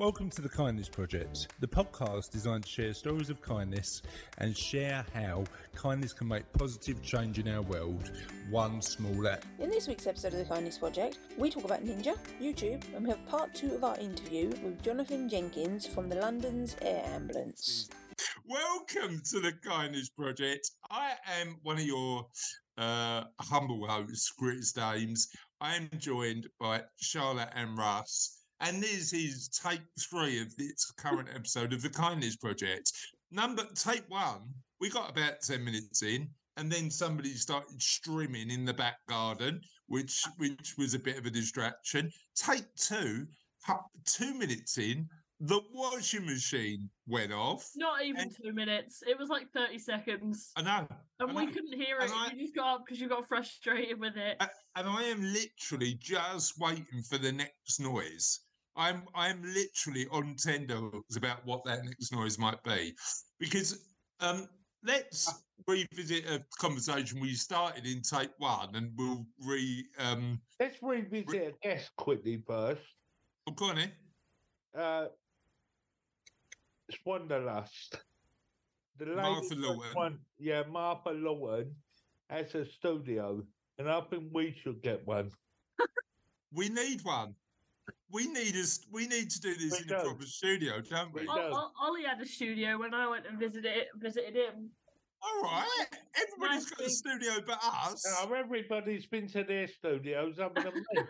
Welcome to the Kindness Project, the podcast designed to share stories of kindness and share how kindness can make positive change in our world, one small act. In this week's episode of the Kindness Project, we talk about Ninja, YouTube, and we have part two of our interview with Jonathan Jenkins from the London's Air Ambulance. Welcome to the Kindness Project. I am one of your uh, humble hosts, Chris Dames. I am joined by Charlotte and Russ. And this is take three of this current episode of the Kindness Project. Number take one, we got about 10 minutes in, and then somebody started streaming in the back garden, which which was a bit of a distraction. Take two, two minutes in, the washing machine went off. Not even and, two minutes. It was like 30 seconds. I know. And I we couldn't hear it. I, you just got up because you got frustrated with it. And I am literally just waiting for the next noise. I'm I'm literally on tenterhooks about what that next noise might be, because um, let's revisit a conversation we started in tape one, and we'll re. Um, let's revisit re- a guest quickly first. Oh, go on in. Uh, Wanderlust. The Martha Lawton. One, yeah, Martha Lawton has a studio, and I think we should get one. we need one. We need us. We need to do this we in don't. a proper studio, don't we? we don't. Ollie had a studio when I went and visited it, visited him. All right, everybody's nice got a studio but us. No, everybody's been to their studios other than me.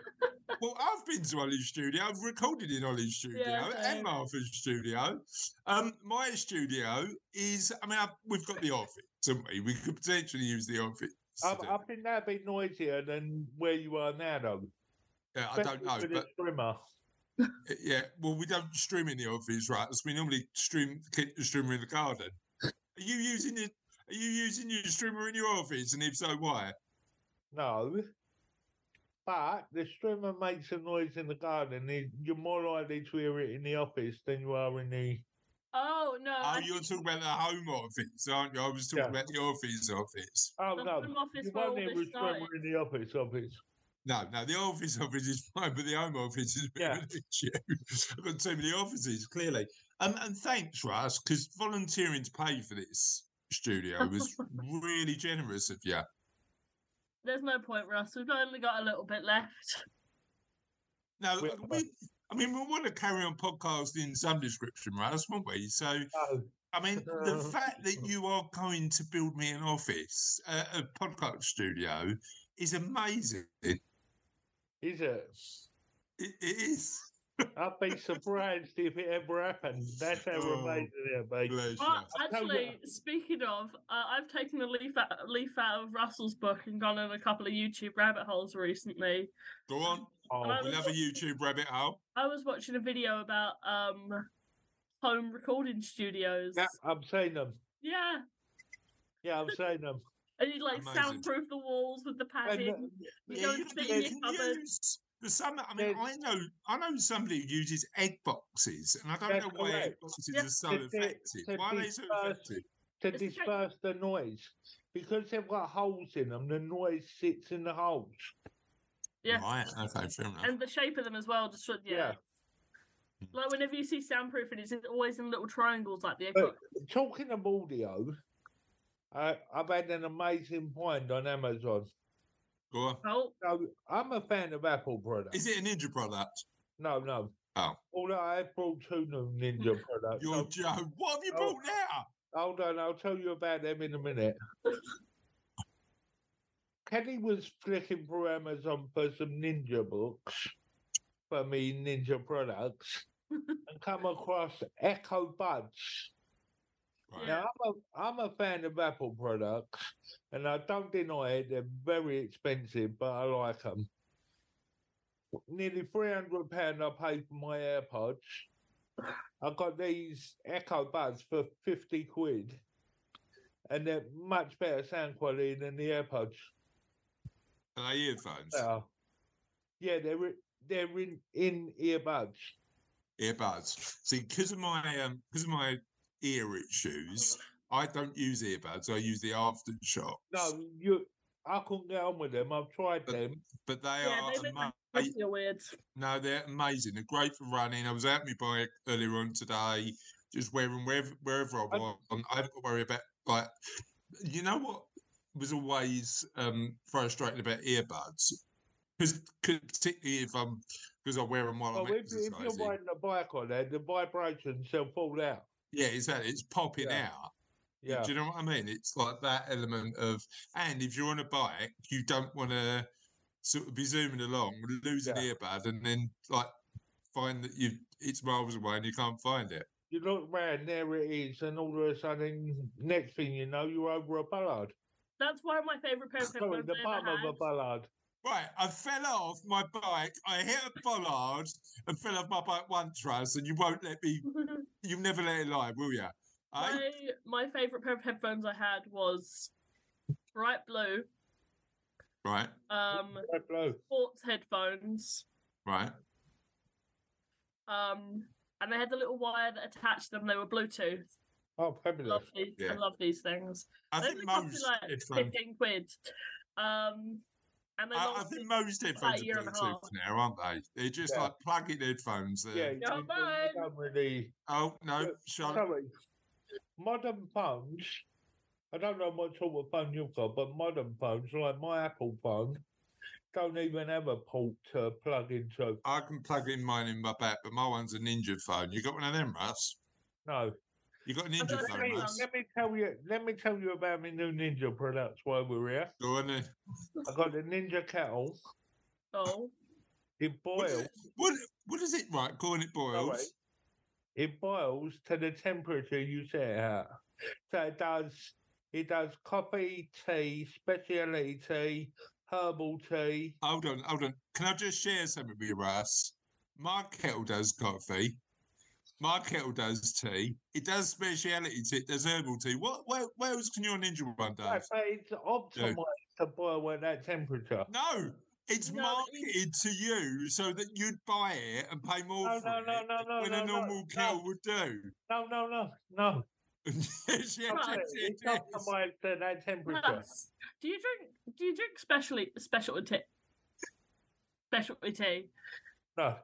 well, I've been to Ollie's studio. I've recorded in Ollie's studio yeah, and Martha's studio. Um, my studio is. I mean, I've, we've got the office, haven't we? We could potentially use the office. I, I think that'd be noisier than where you are now, though. Yeah, I don't know, but streamer. yeah, well, we don't stream in the office, right? So we normally stream keep the streamer in the garden. Are you using it? Are you using your streamer in your office? And if so, why? No. But the streamer makes a noise in the garden. You're more likely to hear it in the office than you are in the. Oh no! Oh, I you're talking about the home office, aren't you? I was talking yeah. about the office office. Oh the no! Office you won't hear a streamer in the office office. No, no, the office office is fine, but the home office is a bit yeah. of an issue. I've got too many offices, clearly. Um, and thanks, Russ, because volunteering to pay for this studio was really generous of you. There's no point, Russ. We've only got a little bit left. No, we, I mean, we want to carry on podcasting some description, Russ, won't we? So, oh. I mean, the fact that you are going to build me an office, uh, a podcast studio, is amazing. Is it? It, it is. I'd be surprised if it ever happened. That's how oh, amazing it is. Well, actually, speaking of, uh, I've taken a leaf out, leaf out of Russell's book and gone on a couple of YouTube rabbit holes recently. Go on. Oh, we'll have a YouTube rabbit hole. I was watching a video about um home recording studios. Yeah, I'm saying them. Yeah. Yeah, I'm saying them. And you'd like Amazing. soundproof the walls with the padding. And, uh, you yeah, you, in your cupboard. Use, some, I mean, I know, I know somebody who uses egg boxes, and I don't know why correct. egg boxes yeah. are so to, effective. To, why are they so effective? To disperse the noise, because they've got holes in them. The noise sits in the holes. Yeah. Right. Okay. Fair enough. And the shape of them as well. Just yeah. yeah. Like whenever you see soundproofing, it's always in little triangles like the egg box. Talking of audio, I, I've had an amazing find on Amazon. Go on. Oh. So I'm a fan of Apple products. Is it a Ninja product? No, no. Oh. Although I brought two new Ninja products. You're so, Joe. What have you oh. brought now? Hold on, I'll tell you about them in a minute. Kenny was flicking through Amazon for some Ninja books for me Ninja products and come across Echo Buds. Right. Now, I'm a, I'm a fan of Apple products, and I don't deny it. They're very expensive, but I like them. Nearly three hundred pound I paid for my AirPods. I got these Echo Buds for fifty quid, and they're much better sound quality than the AirPods. Are they earphones? Yeah, yeah, they're they're in in earbuds. Earbuds. See, because of my um, because of my ear issues. I don't use earbuds. I use the AfterShokz. No, you. I couldn't get on with them. I've tried but, them, but they yeah, are I- I weird. No, they're amazing. They're great for running. I was out my bike earlier on today, just wearing wherever wherever I I- I haven't got to worry about like you know what was always um frustrating about earbuds because particularly if I'm because I wear them while Well, I'm if, if you're riding a bike on there, the vibrations will fall out. Yeah, exactly. It's popping Yeah. out. Yeah. Do you know what I mean? It's like that element of, and if you're on a bike, you don't want to sort of be zooming along, lose an earbud, and then like find that you it's miles away and you can't find it. You look round, there it is, and all of a sudden, next thing you know, you're over a bollard. That's one of my favourite pair of Sorry, headphones the I bottom of a had. Bollard. Right, I fell off my bike. I hit a bollard and fell off my bike once, Russ, and you won't let me. You've never let it lie, will you? my my favourite pair of headphones I had was bright blue, Right, um, Right blow. sports headphones, right. um, and they had the little wire that attached them. They were Bluetooth. Oh, fabulous. Love these. Yeah. I love these things. I they think only cost most like headphones. fifteen quid. Um, and they I, I think most headphones are and a Bluetooth now, aren't they? They're just Yeah. like plug-in headphones. They're- Yeah, you, Yeah, you- you mine. don't really. Oh no, Yeah, Charlotte. Sorry. Modern phones, I don't know what sort of phone you've got, but modern phones, like my Apple phone, don't even have a port to plug into. I can plug in mine in my back, but my one's a Ninja phone. You got one of them, Russ? No. You got a Ninja the Let me, one. Let me tell you. Let me tell you about my new Ninja products while we're here. Go on then. I got the Ninja kettle. oh, It What is boils. it? What, what is it? Right, go on, it boils. Sorry. It boils to the temperature you set it at. So it does. It does coffee, tea, specialty tea, herbal tea. Hold on, hold on. Can I just share something with you, Russ? My kettle does coffee. My kettle does tea. It does speciality tea. It does herbal tea. What? Where, where else can your Ninja one do? Right, but it's optimized to boil at that temperature. No, it's No, marketed to you so that you'd buy it and pay more No, for no, it no, no, no, when no, a normal no. kettle would do. No, no, no, no. yes, yes, yes, yes, It's yes. optimized at that temperature. Russ, do you drink? Do you drink specialty specialty tea? Specialty tea. No.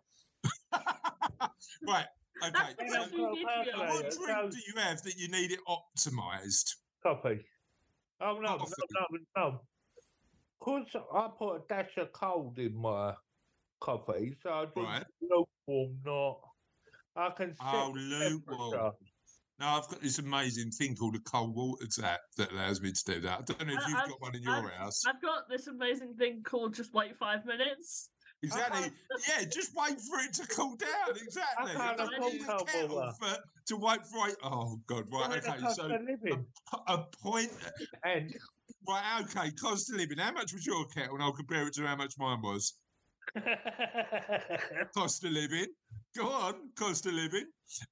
right. Okay. That's the You so know, question you need to well, be personally, what drink do you have that you need it optimized? Coffee. Oh no, Coffee. no, no, no. Cause I put a dash of cold in my coffee, so I drink Right. lukewarm, not. I can set Oh, lukewarm. temperature. Now I've got this amazing thing called a cold water tap that allows me to do that. I don't know if you've I've- got one in your I've- house. I've got this amazing thing called just wait five minutes. Exactly. Yeah, just wait for it to cool down. Exactly. I can't a kettle for, to wait for it. Oh God. Right. Okay. So living. a point. Uh, and Right. Okay. Cost of living. How much was your kettle? And I'll compare it to how much mine was. Cost of living. Go on. Cost of living.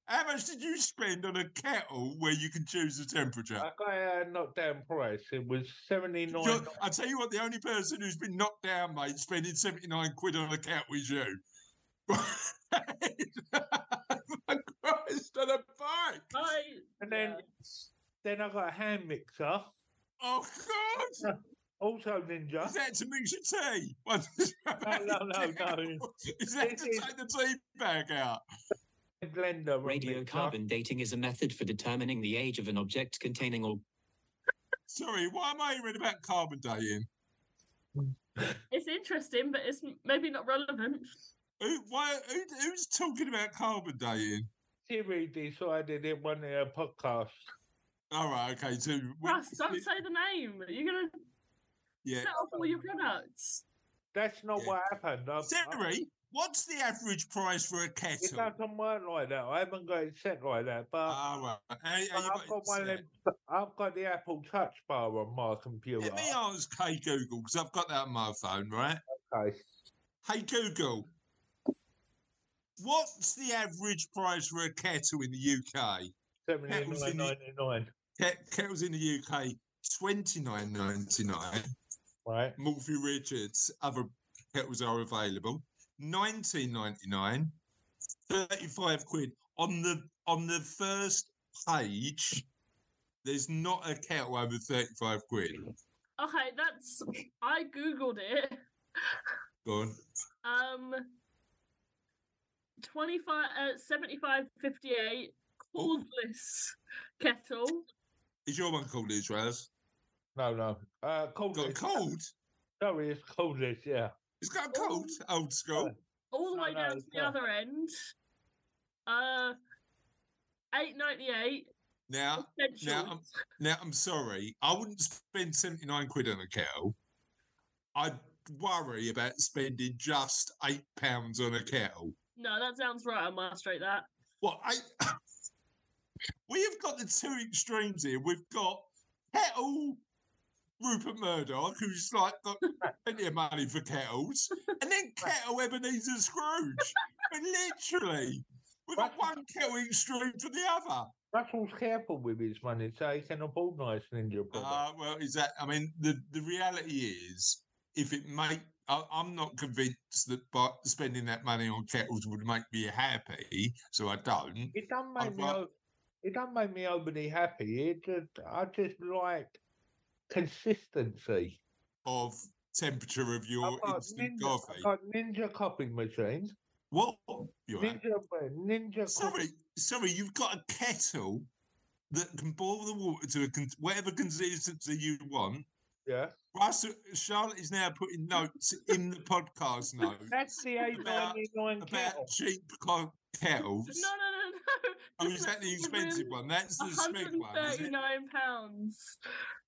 How much did you spend on a kettle where you can choose the temperature? I got uh, a knockdown price. It was seventy nine. You're- I tell you what, the only person who's been knocked down, mate, spending 79 quid on a kettle is you. My Christ, on a bike. I And then, yeah. then I got a hand mixer. Oh, God. Also Ninja. Is that to mix your tea? What- No, no, no, no. Is that This to is- take the tea bag out? blender. mixer. Radiocarbon dating is a method for determining the age of an object containing all Sorry, why am I reading about carbon dating? it's interesting, but it's maybe not relevant. Who, why, who, who's talking about carbon dating? Siri decided it wanted a podcast. All right, okay. So, we- Russ, don't say the name. You're gonna yeah. set off all your products. That's not Yeah. what happened. I, I, Siri, what's the average price for a kettle? it kettle? doesn't work like that. I haven't got it set like that. But, Ah, right. How- how but I've got it one of them, I've got the Apple Touch bar on my computer. Let me ask Hey Google, because I've got that on my phone, right? Okay. Hey Google, what's the average price for a kettle in the UK? Seventy Kettle's in the- ninety nine. Ket- Kettles in the UK, twenty nine ninety nine. Right. Morphy Richards, other kettles are available. Nineteen ninety nine. 35 quid. On the on the first page, there's not a kettle over 35 quid. Okay, that's I googled it. Go on. Um, 25, uh, 75, 58 Oh. cordless kettle. Is your one called this, Raz? No, no. Uh, Got a coldest. cold? Sorry, it's coldest. Yeah. It's got a cold, old school. all the way no, down to the not. other end. Uh, eight ninety eight. Now, now, I'm, now, I'm sorry. I wouldn't spend 79 quid on a kettle. I'd worry about spending just eight pounds on a kettle. No, that sounds right on my street. That Well, Eight? we have got the two extremes here. We've got kettle Rupert Murdoch, who's like got plenty of money for kettles, and then kettle Ebenezer Scrooge. and literally, we've got one kettle extreme to the other. Russell's careful with his money, so he can afford nice ninja products. Uh, well, is that? I mean, the the reality is, if it make, I, I'm not convinced that by spending that money on kettles would make me happy, so I don't. it don't I'd make me. ra- It don't make me overly happy. It just, I just like consistency. Of temperature of your instant ninja, coffee. I've got ninja coffee machines. What? You have? Ninja, uh, ninja. Sorry, coffee- sorry. You've got a kettle that can boil the water to a con- whatever consistency you want. Yeah, Russell, Charlotte is now putting notes in the podcast notes that's the eight About- ninety nine about kettle. cheap co- kettles. no, no, no, no. Oh, This is that the expensive one? That's the expensive One Smeg hundred and one, is it? thirty-nine pounds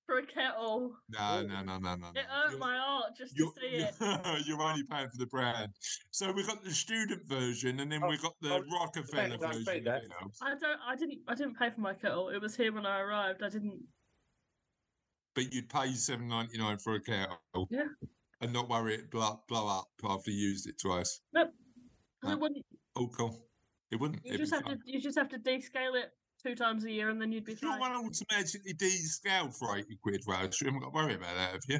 for a kettle. No, no, no, no, no. no. It hurt You're- my heart just to see it. you're, you're only paying for the brand. So we've got the student version, and then Oh, we've got the oh, Rockefeller don't version. that. of kettles. I don't. I didn't. I didn't pay for my kettle. It was here when I arrived. I didn't. But you'd pay seven ninety nine for a kettle. Yeah. And not worry it blow, blow up after you used it twice. Nope. No. It wouldn't. Oh, cool. It wouldn't. You just be have to. You just have to descale it two times a year, and then you'd be If you fine. want automatically descale for 80 quid, Raj, you haven't got to worry about that, have you?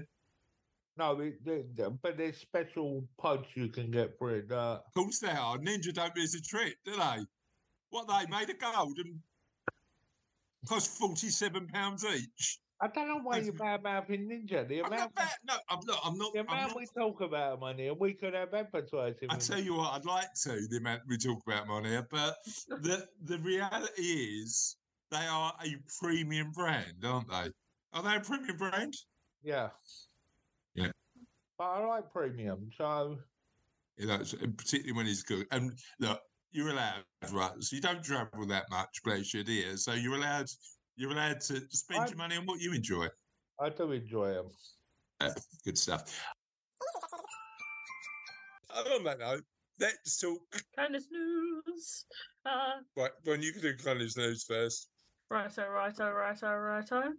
No, it, they- they- but there's special pods you can get for it. Uh, Of course they are. Ninja don't miss a trick, do they? What they made of gold and cost forty-seven pounds each. I don't know why you're bad mouthing ninja. The I'm amount, not bad. No, I'm not. I'm not. the I'm amount not we talk about money, and we could have advertising. I tell you what, I'd like to the amount we talk about on here, but the the reality is they are a premium brand, aren't they? Are they a premium brand? Yeah. Yeah. But I like premium, so You know, particularly when he's good. And look, you're allowed, right? So you don't travel that much, bless you, dear. So you're allowed. You're allowed to spend I'm- your money on what you enjoy. I do enjoy them. Uh, good stuff. On that note, let's talk. Kindness news. Uh, Right, when you can do kindness news first. righto, righto, righto, righto.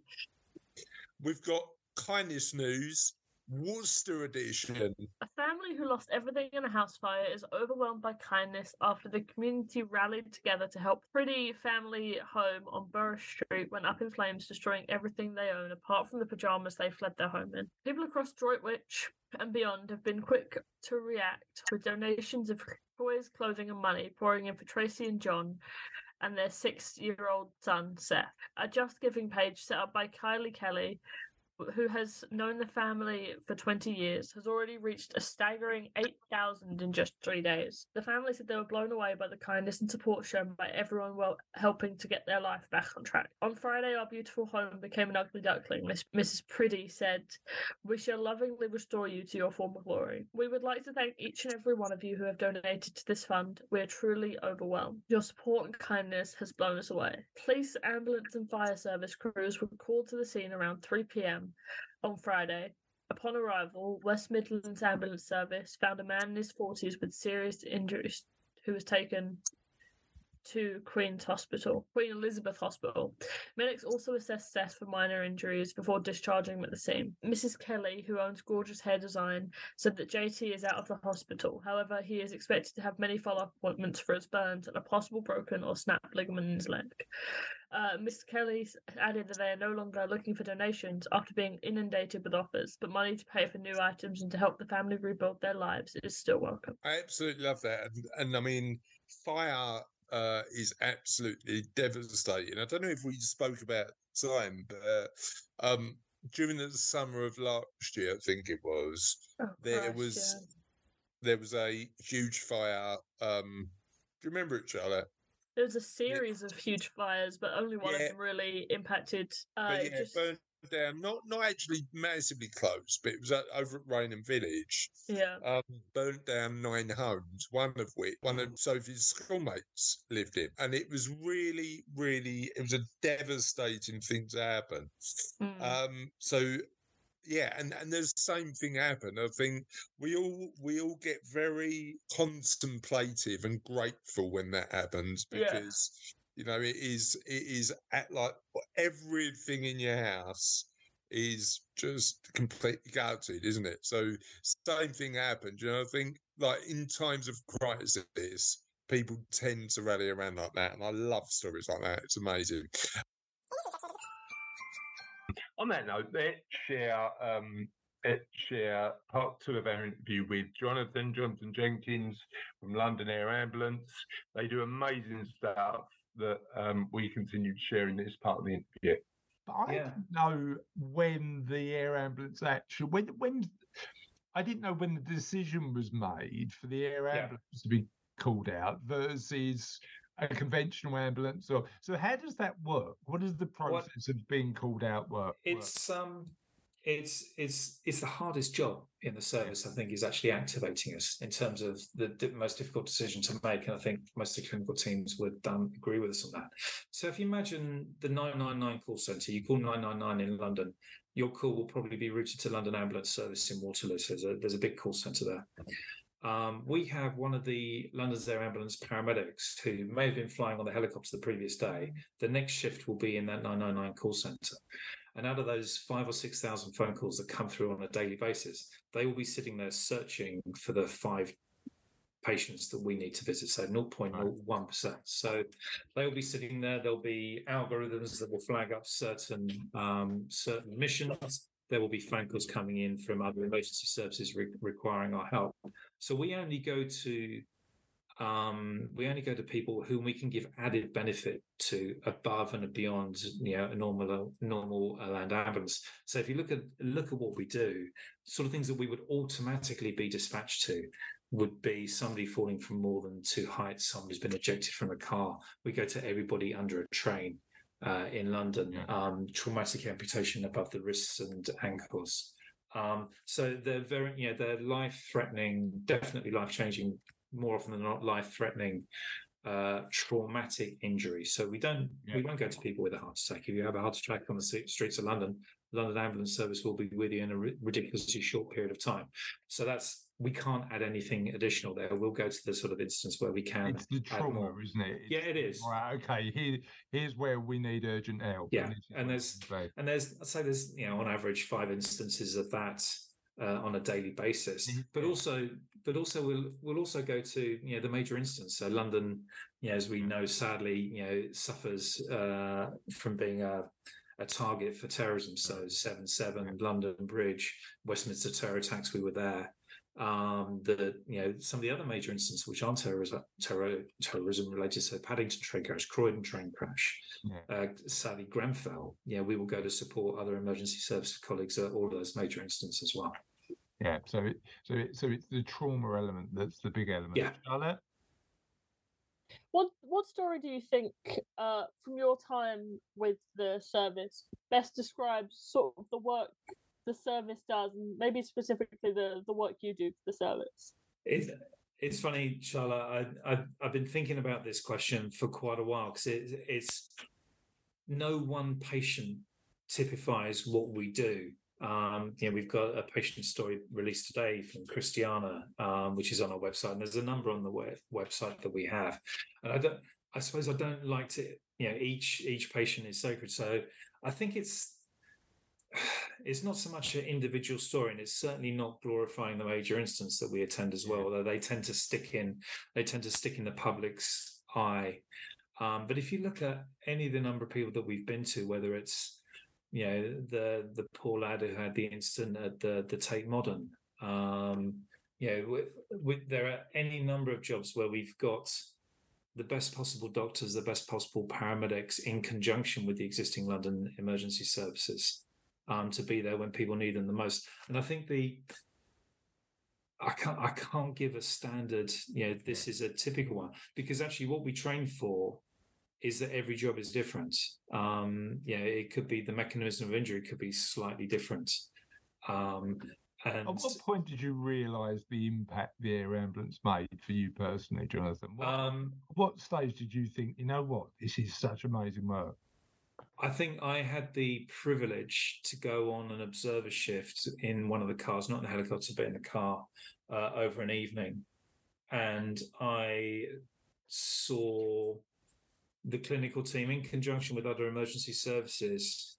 We've got kindness news, Worcester edition. A family who lost everything in a house fire is overwhelmed by kindness after the community rallied together to help Priddy family home on Burr Street went up in flames, destroying everything they own apart from the pajamas they fled their home in. People across Droitwich and beyond have been quick to react with donations of toys, clothing, and money pouring in for Tracy and John and their six year old son, Seth. A Just Giving page set up by Kylie Kelly who has known the family for 20 years, has already reached a staggering 8,000 in just three days. The family said they were blown away by the kindness and support shown by everyone while helping to get their life back on track. On Friday, our beautiful home became an ugly duckling. Miss, Mrs. Priddy said, We shall lovingly restore you to your former glory. We would like to thank each and every one of you who have donated to this fund. We are truly overwhelmed. Your support and kindness has blown us away. Police, ambulance, and fire service crews were called to the scene around 3 pm on Friday. Upon arrival, West Midlands Ambulance Service found a man in his 40s with serious injuries who was taken to Queen's Hospital, Queen Elizabeth Hospital. Medics also assessed Seth for minor injuries before discharging him at the scene. Mrs. Kelly, who owns Gorgeous Hair Design, said that JT is out of the hospital. However, he is expected to have many follow up appointments for his burns and a possible broken or snapped ligament in his leg. Uh, Mr. Kelly added that they are no longer looking for donations after being inundated with offers, but money to pay for new items and to help the family rebuild their lives is still welcome. I absolutely love that. And, and I mean, fire uh, is absolutely devastating. I don't know if we spoke about time, but uh, um, during the summer of last year, I think it was, Oh, there Christ, was there was a huge fire. Um, do you remember it, Charlotte? There was a series of huge fires, but only one Yeah. of them really impacted. Uh, But yeah, just, burned down. Not not actually massively close, but it was uh, over at Raynham Village. yeah, um, burnt down nine homes, one of which one of Sophie's schoolmates lived in. And it was really, really, it was a devastating thing to happen. Mm. Um, so yeah, and, and there's the same thing happen. I think we all we all get very contemplative and grateful when that happens Yeah. because you know it is it is at like everything in your house is just completely gutted, isn't it? So same thing happened. You know, I think like in times of crisis, people tend to rally around like that, and I love stories like that. It's amazing. On that note, let's share um, let's share part two of our interview with Jonathan Johnson Jenkins from London Air Ambulance. They do amazing stuff that um, we continue to share in this part of the interview. But I Yeah. didn't know when the air ambulance actually when when I didn't know when the decision was made for the air Yeah. ambulance to be called out versus a conventional ambulance or so how does that work what does the process of being called out work work? It's um, it's it's it's the hardest job in the service. I think is actually activating us in terms of the most difficult decision to make, and I think most of the clinical teams would um, agree with us on that. So if you imagine the nine nine nine call centre, you call nine nine nine in London, your call will probably be routed to London Ambulance Service in Waterloo. So there's a, there's a big call centre there. Um, we have one of the London's Air Ambulance paramedics who may have been flying on the helicopter the previous day. The next shift will be in that 999 call centre. And out of those five or 6,000 phone calls that come through on a daily basis, they will be sitting there searching for the five patients that we need to visit. So 0.01%. So they will be sitting there. There'll be algorithms that will flag up certain um, certain missions. There will be phone calls coming in from other emergency services re- requiring our help. So we only go to um, we only go to people whom we can give added benefit to above and beyond, you know, a normal normal uh, land ambulance. So if you look at look at what we do, sort of things that we would automatically be dispatched to would be somebody falling from more than two heights, who's been ejected from a car. We go to everybody under a train uh, in London, Yeah. um, traumatic amputation above the wrists and ankles. Um, so they're very, you know, they're life threatening, definitely life changing, more often than not life threatening, uh, traumatic injury. So we don't, we won't go to people with a heart attack. If you have a heart attack on the streets of London, London Ambulance Service will be with you in a ri- ridiculously short period of time. So that's we can't add anything additional there. We'll go to the sort of instance where we can. it's the trauma isn't it Yeah, It's- right okay here here's where we need urgent help Yeah, and there's-. And there's, I'd say there's, you know, on average five instances of that uh, on a daily basis. Mhm. But also, but also we'll we'll also go to you know the major instance. So London, you know, as we know, sadly, you know, suffers uh, from being a a target for terrorism. So seven seven, London Bridge, Westminster terror attacks. We were there. Um, the you know some of the other major incidents which aren't terrorism terror, terrorism related. So Paddington train crash, Croydon train crash Yeah. uh, Sally Grenfell, yeah, we will go to support other emergency service colleagues at all of those major incidents as well. yeah so it so it so it's the trauma element that's the big element Yeah. Charlotte? What what story do you think, uh, from your time with the service, best describes sort of the work the service does, and maybe specifically the the work you do for the service? It, it's funny, Charlotte. I, I, I've been thinking about this question for quite a while because it, it's no one patient typifies what we do. Um, you know, we've got a patient story released today from Christiana, um, which is on our website, and there's a number on the web, website that we have. And I don't, I suppose I don't like to, you know, each each patient is sacred. So I think it's it's not so much an individual story, and it's certainly not glorifying the major instance that we attend as well. Although they tend to stick in, they tend to stick in the public's eye. Um, but if you look at any of the number of people that we've been to, whether it's you know the the poor lad who had the incident at the the Tate Modern, um, you know, with, with, there are any number of jobs where we've got the best possible doctors, the best possible paramedics in conjunction with the existing London emergency services um, to be there when people need them the most. And I think the I can't I can't give a standard, you know, this is a typical one because actually what we train for is that every job is different. Um, yeah, it could be the mechanism of injury could be slightly different. Um, and At what point did you realise the impact the air ambulance made for you personally, Jonathan? What, um, what stage did you think, you know what, this is such amazing work? I think I had the privilege to go on an observer shift in one of the cars, not in the helicopter, but in the car uh, over an evening. And I saw the clinical team in conjunction with other emergency services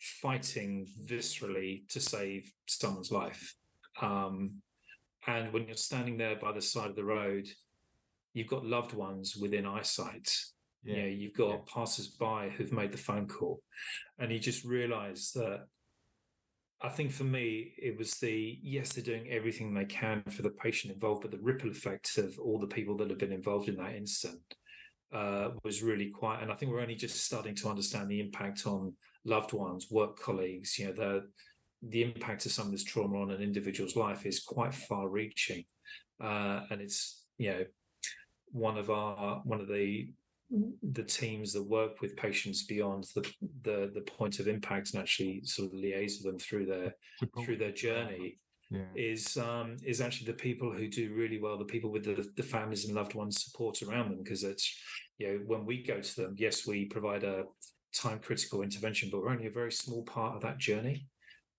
fighting viscerally to save someone's life. Um, and when you're standing there by the side of the road, you've got loved ones within eyesight. Yeah. You know, you've got yeah. passers-by who've made the phone call, and you just realise that. I think for me, it was the yes, they're doing everything they can for the patient involved, but the ripple effect of all the people that have been involved in that incident uh, was really quite. And I think we're only just starting to understand the impact on loved ones, work colleagues, you know, the the impact of some of this trauma on an individual's life is quite far reaching. Uh, and it's, you know, one of our one of the the teams that work with patients beyond the the, the point of impact and actually sort of liaise with them through their through their journey yeah. is um, is actually the people who do really well, the people with the, the families and loved ones support around them, because it's you know when we go to them, yes, we provide a time critical intervention, but we're only a very small part of that journey,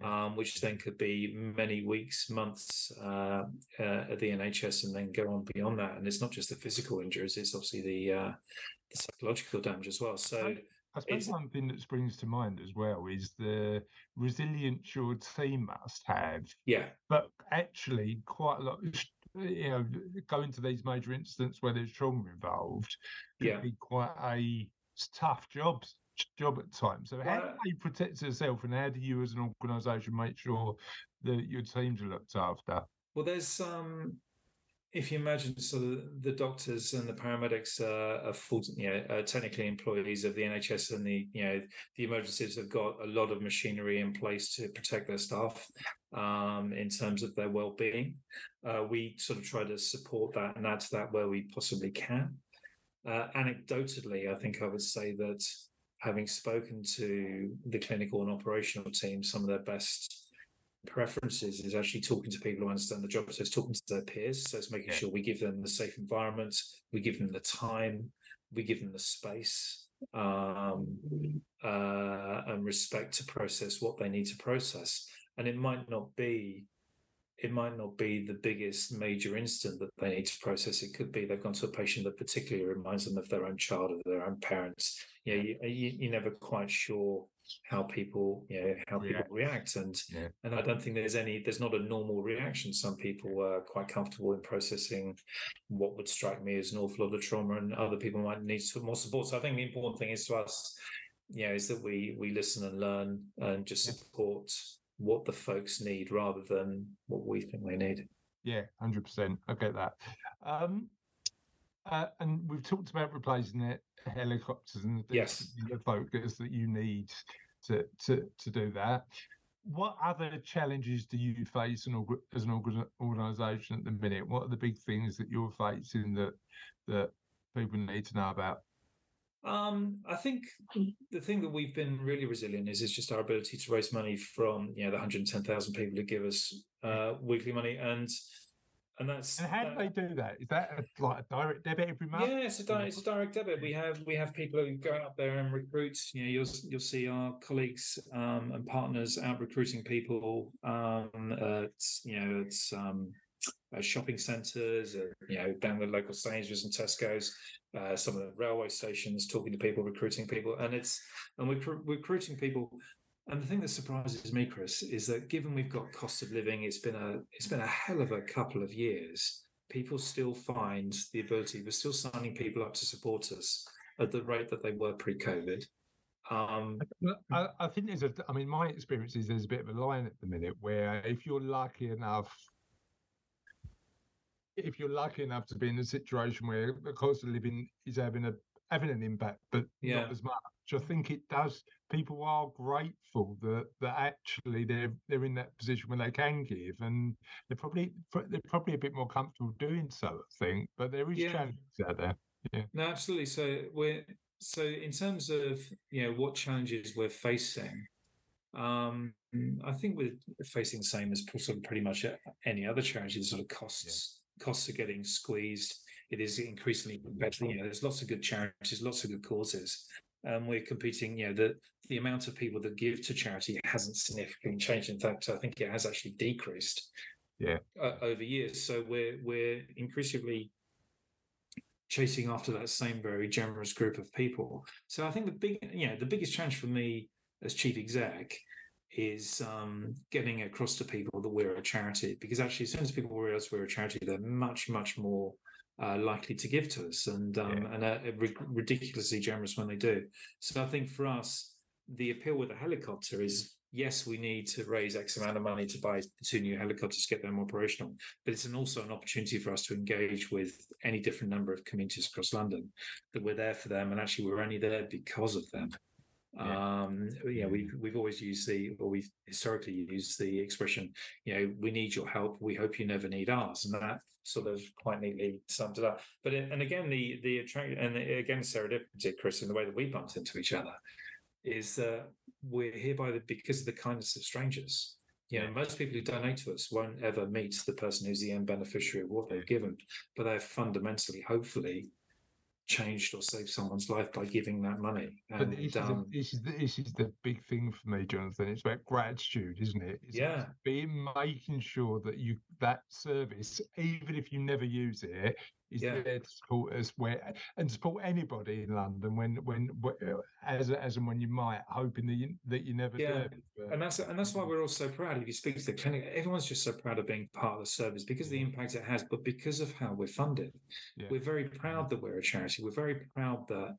um, which then could be many weeks, months uh, uh, at the NHS, and then go on beyond that. And it's not just the physical injuries; it's obviously the, uh, the psychological damage as well. So. I suppose one thing that springs to mind as well is the resilience your team must have. Yeah. But actually, quite a lot, you know, going to these major incidents where there's trauma involved, yeah, be quite a tough job job at times. So how do you protect yourself, and how do you, as an organisation, make sure that your teams are looked after? Well, there's um, if you imagine sort of the doctors and the paramedics uh, are full, you know, uh, technically employees of the NHS and the, you know, the emergencies have got a lot of machinery in place to protect their staff um, in terms of their well-being. Uh, we sort of try to support that and add to that where we possibly can. Uh, anecdotally, I think I would say that having spoken to the clinical and operational team, some of their best preferences is actually talking to people who understand the job. So it's talking to their peers. So it's making sure we give them the safe environment, we give them the time, we give them the space um, uh, and respect to process what they need to process. And it might not be it might not be the biggest major incident that they need to process. It could be they've gone to a patient that particularly reminds them of their own child or their own parents. Yeah, you, you, you're never quite sure how people you know how react. people react. and yeah. and i don't think there's any there's not a normal reaction. Some people are quite comfortable in processing what would strike me as an awful lot of trauma and other people might need some more support. So i think the important thing is to us you know is that we we listen and learn and just support what the folks need rather than what we think they need. Yeah 100% i get that. Um uh, and we've talked about replacing it helicopters and the, yes. the focus that you need to, to, to do that. What other challenges do you face as an organisation at the minute? What are the big things that you're facing that that people need to know about? Um, I think the thing that we've been really resilient is is just our ability to raise money from you know the 110,000 people who give us uh, weekly money and and that's and how that, do they do that? Is that a, like a direct debit every month? Yeah, it's a, di- it's a direct debit. We have we have people who go out there and recruit. You know, you'll you'll see our colleagues um, and partners out recruiting people. Um, at, you know, it's um, uh, shopping centres, uh, you know, down the local Sainsbury's and Tesco's, uh, some of the railway stations, talking to people, recruiting people, and it's and we're recruiting people and the thing that surprises me, Chris, is that given we've got cost of living, it's been a it's been a hell of a couple of years. People still find the ability. We're still signing people up to support us at the rate that they were pre-COVID. Um, I, I think there's a. I mean, my experience is there's a bit of a line at the minute where if you're lucky enough if you're lucky enough to be in a situation where the cost of living is having a, having an impact, but Yeah. not as much. I think it does. People are grateful that that actually they're they're in that position when they can give, and they're probably they're probably a bit more comfortable doing so. I think, but there is Yeah. challenges out there. No, absolutely. So we're so in terms of you know what challenges we're facing, um, I think we're facing the same as sort of pretty much any other charity. The sort of costs costs are getting squeezed. It is increasingly competitive. You know, there's lots of good charities, lots of good causes. Um, we're competing. You know, the the amount of people that give to charity hasn't significantly changed. In fact, I think it has actually decreased. Yeah. Uh, over years. So we're we're increasingly chasing after that same very generous group of people. So I think the big, you know, the biggest challenge for me as chief exec is um, getting across to people that we're a charity. Because actually, as soon as people realize we're a charity, they're much, much more uh, likely to give to us, and um, Yeah. and are ri- ridiculously generous when they do. So I think for us, the appeal with the helicopter is. Yes, we need to raise X amount of money to buy two new helicopters, get them operational but it's an, also an opportunity for us to engage with any different number of communities across London. That we're there for them, and actually we're only there because of them. Yeah. Um, you know, we've we've always used the, or we've historically used the expression, you know, we need your help. We hope you never need ours, and that sort of quite neatly summed it up. But it, and again, the the attract and again, serendipity, Chris, in the way that we bumped into each other, is that we're here by the because of the kindness of strangers. You know, most people who donate to us won't ever meet the person who's the end beneficiary of what they've given, but they're fundamentally, hopefully, changed or saved someone's life by giving that money. But And this, is the, um, this is the, this is the big thing for me, Jonathan. It's about gratitude, isn't it? It's Yeah. being making sure that you that service, even if you never use it, is Yeah. there to support us where and support anybody in London when when wh- uh, as as and when you might, hoping that you that you never Yeah. do. But, and that's and that's why we're all so proud. If you speak to the clinic, everyone's just so proud of being part of the service because of the impact it has, but because of how we're funded. Yeah. We're very proud that we're a charity. We're very proud that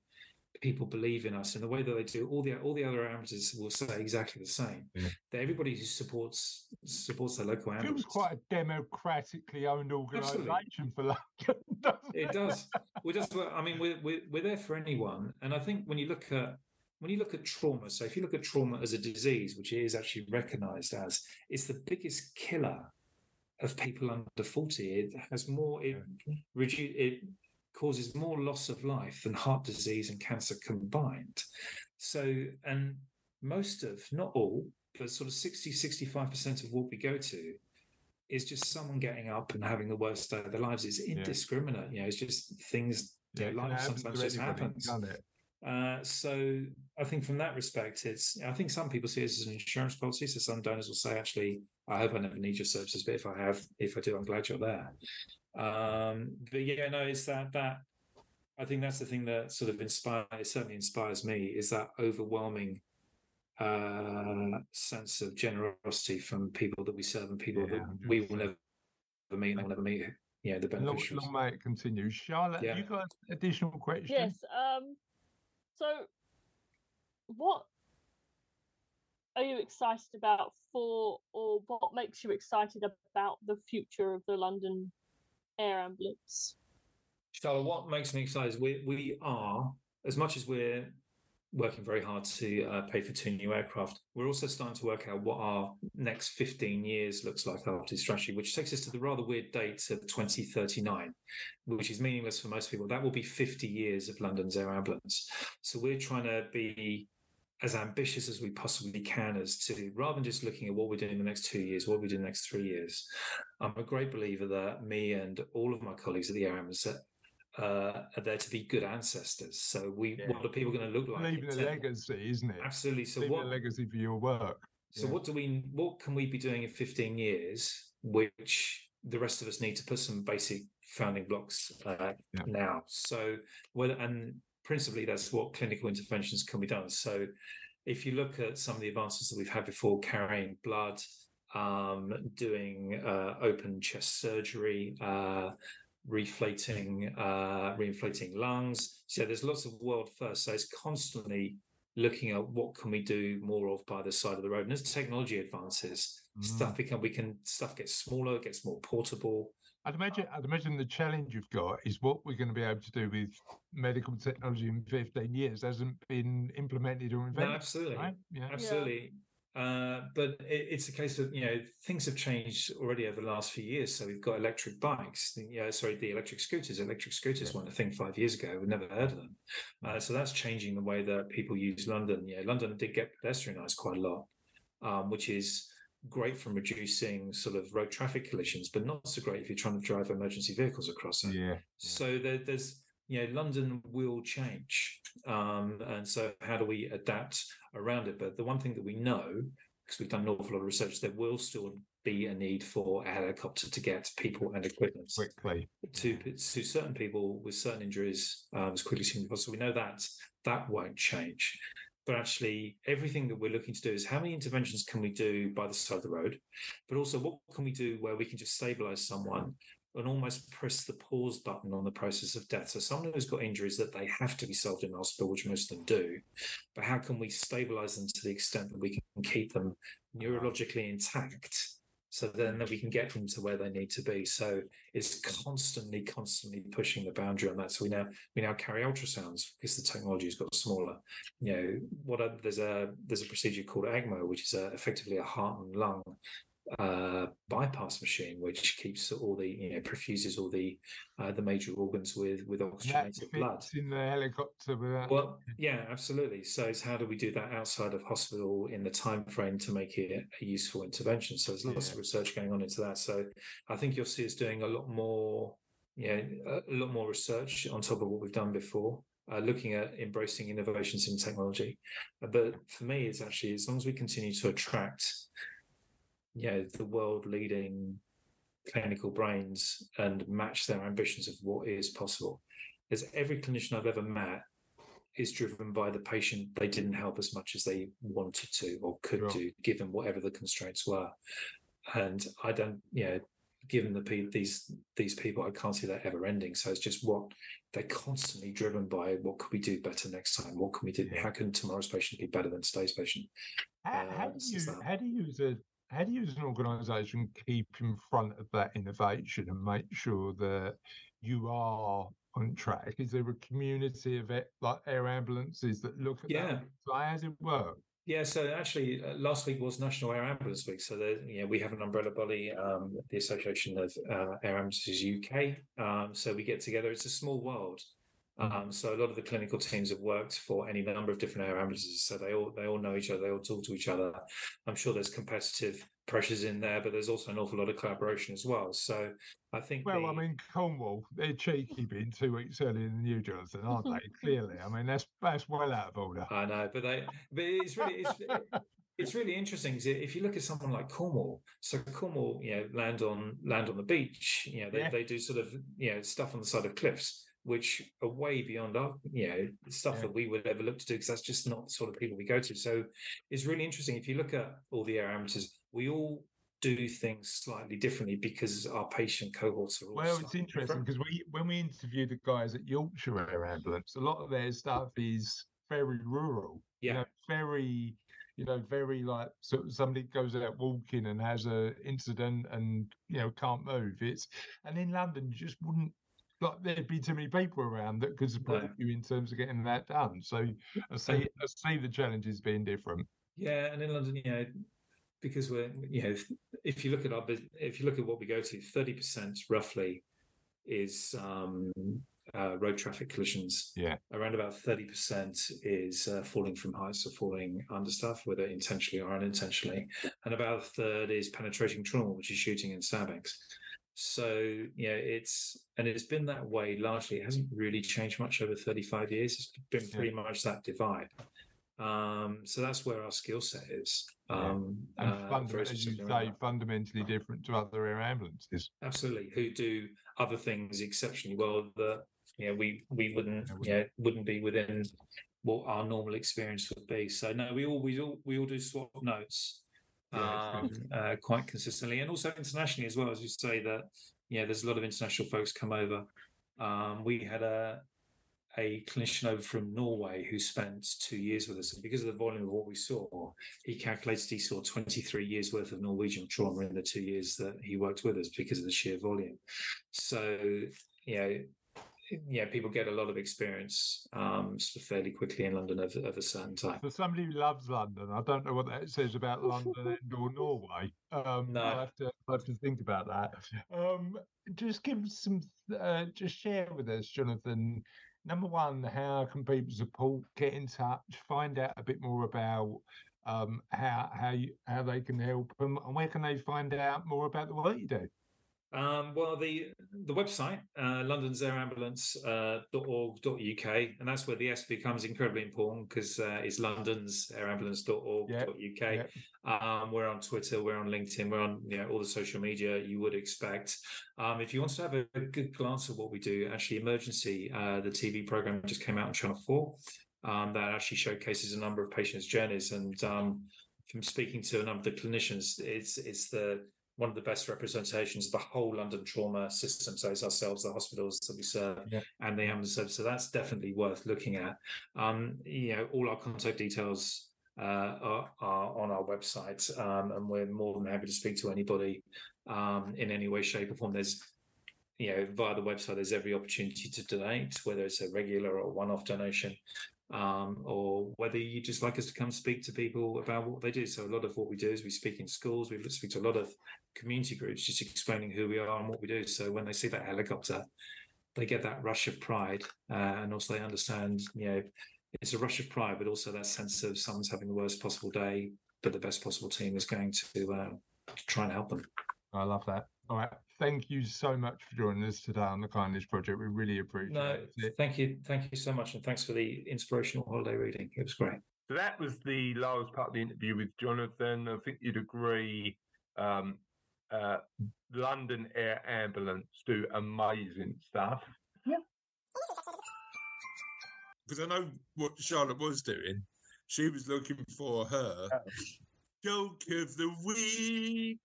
people believe in us and the way that they do. All the all the other amateurs will say exactly the same. Yeah. That everybody who supports supports their local it ambulance. feels quite a democratically owned Absolutely. organisation for London, doesn't it does. We just. I mean, we're, we're we're there for anyone, and I think when you look at when you look at trauma, so if you look at trauma as a disease, which it is actually recognised as, it's the biggest killer of people under forty. It has more. It reduce. It causes more loss of life than heart disease and cancer combined. So, and most of, not all, but sort of 60, 65% of what we go to is just someone getting up and having the worst day of their lives. It's indiscriminate. You know, it's just things, Yeah, you it know, can life sometimes just happens. Uh, so I think from that respect, it's I think some people see it as an insurance policy. So some donors will say, actually, I hope I never need your services, but if I have, if I do, I'm glad you're there. Um, but yeah, no, it's that that I think that's the thing that sort of inspires certainly inspires me is that overwhelming uh sense of generosity from people that we serve and people Yeah, that we will 100%. never meet and will never meet you know the beneficiaries. long may it continue. Charlotte, Yeah. you got additional questions? Yes. Um. So, what are you excited about for, or what makes you excited about the future of the London Air Ambulance? Charlotte, what makes me excited is we we are as much as we're working very hard to uh, pay for two new aircraft. We're also starting to work out what our next 15 years looks like after this strategy, which takes us to the rather weird date of 2039, which is meaningless for most people. That will be 50 years of London's air ambulance. So we're trying to be as ambitious as we possibly can as to rather than just looking at what we're doing in the next two years, what we do in the next three years. I'm a great believer that me and all of my colleagues at the Ambulance uh, are there to be good ancestors. So we, Yeah. what are people going to look like? Leaving a 10 legacy, isn't it? Absolutely. So Leaving what a legacy for your work. so Yeah. what do we what can we be doing in 15 years which the rest of us need to put some basic founding blocks uh, Yeah. now so whether and principally that's what clinical interventions can be done so if you look at some of the advances that we've had before carrying blood um, doing uh, open chest surgery uh, reflating uh, reinflating lungs so there's lots of world first so it's constantly looking at what can we do more of by the side of the road. And as technology advances, Mm. stuff become we can stuff gets smaller, gets more portable. I'd imagine, I'd imagine the challenge you've got is what we're going to be able to do with medical technology in 15 years hasn't been implemented or invented. No, absolutely, right? Yeah. absolutely. Uh, but it, it's a case of you know things have changed already over the last few years. So we've got electric bikes. the- Yeah, sorry, the electric scooters. Electric scooters weren't a thing five years ago. We'd never heard of them. Uh, so that's changing the way that people use London. Yeah, London did get pedestrianised quite a lot, um, which is great from reducing sort of road traffic collisions, but not so great if you're trying to drive emergency vehicles across it. Yeah. So there, there's, you know, London will change. Um, and so how do we adapt around it? But the one thing that we know, because we've done an awful lot of research, there will still be a need for a helicopter to get people and equipment Quickly. to, to certain people with certain injuries um, as quickly as possible. So we know that that won't change. But actually, everything that we're looking to do is how many interventions can we do by the side of the road, but also what can we do where we can just stabilize someone and almost press the pause button on the process of death. So someone who's got injuries that they have to be solved in hospital, which most of them do, but how can we stabilize them to the extent that we can keep them neurologically intact? So then that we can get them to where they need to be. So it's constantly, constantly pushing the boundary on that. So we now we now carry ultrasounds because the technology has got smaller. You know, what a, there's a there's a procedure called ECMO, which is a, effectively a heart and lung uh, bypass machine, which keeps all the you know perfuses all the uh, the major organs with with oxygenated blood. in the helicopter without. Well, yeah, absolutely. So it's how do we do that outside of hospital in the time frame to make it a useful intervention? So there's lots Yeah. of research going on into that. So I think you'll see us doing a lot more, yeah, a a lot more research on top of what we've done before. Uh, looking at embracing innovations in technology, but for me, it's actually as long as we continue to attract, you know, the world leading clinical brains and match their ambitions of what is possible. As every clinician I've ever met is driven by the patient they didn't help as much as they wanted to or could Sure. do, given whatever the constraints were. And I don't, you know, given the pe- these these people, I can't see that ever ending. So it's just what they're constantly driven by. What could we do better next time? What can we do? How can tomorrow's patient be better than today's patient? How, how Uh, do you how do you how do you as an organisation keep in front of that innovation and make sure that you are on track? Is there a community of it, like air ambulances that look at Yeah. that? So how does it work? Yeah, so actually, uh, last week was National Air Ambulance Week. So, there, you know, we have an umbrella body, um, the Association of uh, Air Ambulances UK. Um, so we get together. It's a small world. Um, so a lot of the clinical teams have worked for any number of different air ambulances. So they all they all know each other. They all talk to each other. I'm sure there's competitive pressures in there, but there's also an awful lot of collaboration as well. So I think. Well, I mean, Cornwall, they're cheeky being two weeks earlier than you, Jonathan, aren't they? Clearly, I mean, that's that's well out of order. I know, but they, but it's really, it's, it's really interesting. If you look at someone like Cornwall, so Cornwall, you know, land on land on the beach. You know, they, Yeah. they do sort of you know stuff on the side of cliffs, which are way beyond our you know stuff Yeah. that we would ever look to do because that's just not the sort of people we go to. So it's really interesting. If you look at all the air amateurs, we all do things slightly differently because our patient cohorts are all. Well, it's interesting because we when we interview the guys at Yorkshire Air Ambulance, a lot of their stuff is very rural. You Yeah. know, very you know, very like of somebody goes out walking and has a incident and you know can't move. It's and in London you just wouldn't like there'd be too many people around that could support No. you in terms of getting that done. So I see I see the challenges being different. Yeah, and in London, you know, because we're you know, if, if you look at our if you look at what we go to, thirty percent roughly is um, uh, road traffic collisions. Yeah. around about thirty percent is uh, falling from heights or falling under stuff, whether intentionally or unintentionally, and about a third is penetrating trauma, which is shooting and stabbings. So yeah, it's and it's been that way largely. It hasn't really changed much over thirty-five years. It's been Yeah. pretty much that divide. Um, so that's where our skill set is. Yeah. Um, And uh, fundamentally, as you say, fundamentally different to other air ambulances. absolutely, who do other things exceptionally well that you know we we wouldn't Yeah, know, wouldn't be within what our normal experience would be. So no, we all we all we all do swap notes Yeah, um, uh, quite consistently, and also internationally as well. As you say that, yeah, there's a lot of international folks come over. Um, we had a a clinician over from Norway who spent two years with us. And because of the volume of what we saw, he calculated he saw 23 years worth of Norwegian trauma in the two years that he worked with us because of the sheer volume. So, you know, yeah, people get a lot of experience um, sort of fairly quickly in London over, over a certain time. For somebody who loves London, I don't know what that says about London and or Norway. Um, No. I have to, I have to think about that. Um, just give some, uh, just share with us, Jonathan. Number one, how can people support, get in touch, find out a bit more about um, how how you, how they can help them, and where can they find out more about the work you do? Um, well, the the website, uh, londonsairambulance.org.uk, and that's where the S becomes incredibly important because uh, it's londonsairambulance.org.uk. Yep. Um, we're on Twitter, we're on LinkedIn, we're on you know all the social media you would expect. Um, if you want to have a, a good glance at what we do, actually, Emergency, uh, the TV program just came out on Channel Four. Um, that actually showcases a number of patients' journeys, and um, from speaking to a number of the clinicians, it's it's the one of the best representations of the whole London trauma system. So it's ourselves, the hospitals that we serve, Yeah. and the ambulance service. So that's definitely worth looking at. Um, you know, all our contact details uh, are, are on our website, um, and we're more than happy to speak to anybody um, in any way, shape, or form. There's you know, via the website, there's every opportunity to donate, whether it's a regular or one-off donation um, or whether you just like us to come speak to people about what they do. So a lot of what we do is we speak in schools, we speak to a lot of community groups, just explaining who we are and what we do. So when they see that helicopter, they get that rush of pride, uh, and also they understand, you know, it's a rush of pride, but also that sense of someone's having the worst possible day, but the best possible team is going to, uh, to try and help them. I love that. All right, thank you so much for joining us today on the Kindness Project. We really appreciate No, it. thank you, thank you so much, and thanks for the inspirational holiday reading. It was great. So that was the last part of the interview with Jonathan. I think you'd agree. Um, uh, London Air Ambulance do amazing stuff. because I know what Charlotte was doing. She was looking for her joke of the week.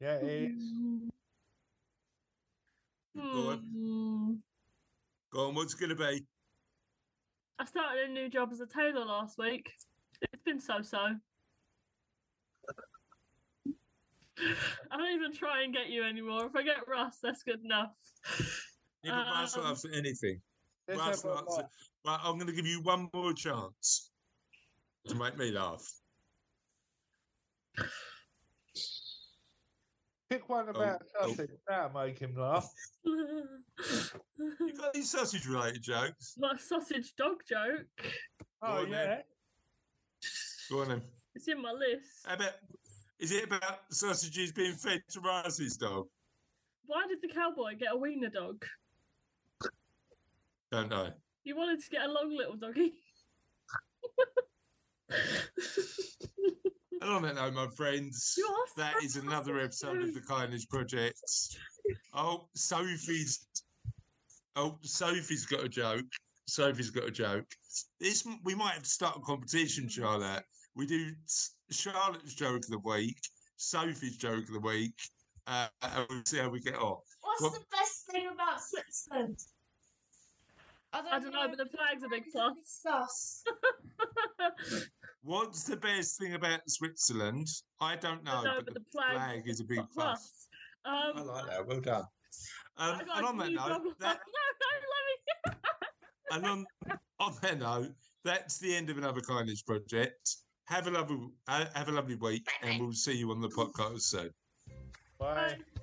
Yeah, it is. Go on. Go on, what's it going to be? I started a new job as a tailor last week. It's been so so. I don't even try and get you anymore. If I get Russ, that's good enough. You can Russ Um, laughs at anything. Let's Russ have a laughs laugh. at- Right, I'm going to give you one more chance to make me laugh. Pick one about oh. sausage. That'll make him laugh. You got any sausage related jokes? My sausage dog joke. Oh, on then. yeah. Go on then. It's in my list. How about, is it about sausages being fed to Russ's dog? Why did the cowboy get a wiener dog? Don't know. He wanted to get a long little doggy. On that note, my friends, that is another episode of the Kindness Project. Oh, Sophie's. Oh, Sophie's got a joke. Sophie's got a joke. This we might have to start a competition, Charlotte. We do Charlotte's joke of the week, Sophie's joke of the week, uh, and we'll see how we get on. What's What- the best thing about Switzerland? I don't know, but the flag's a big plus. What's the best thing about Switzerland? I don't know, no, but, the flag, is a big plus. plus. Um, I like that. Well done. Um, and on that note, job. that, no, no, let me. and on, on that note, that's the end of another kindness project. Have a lovely, have a lovely week, and we'll see you on the podcast soon. Bye. Bye.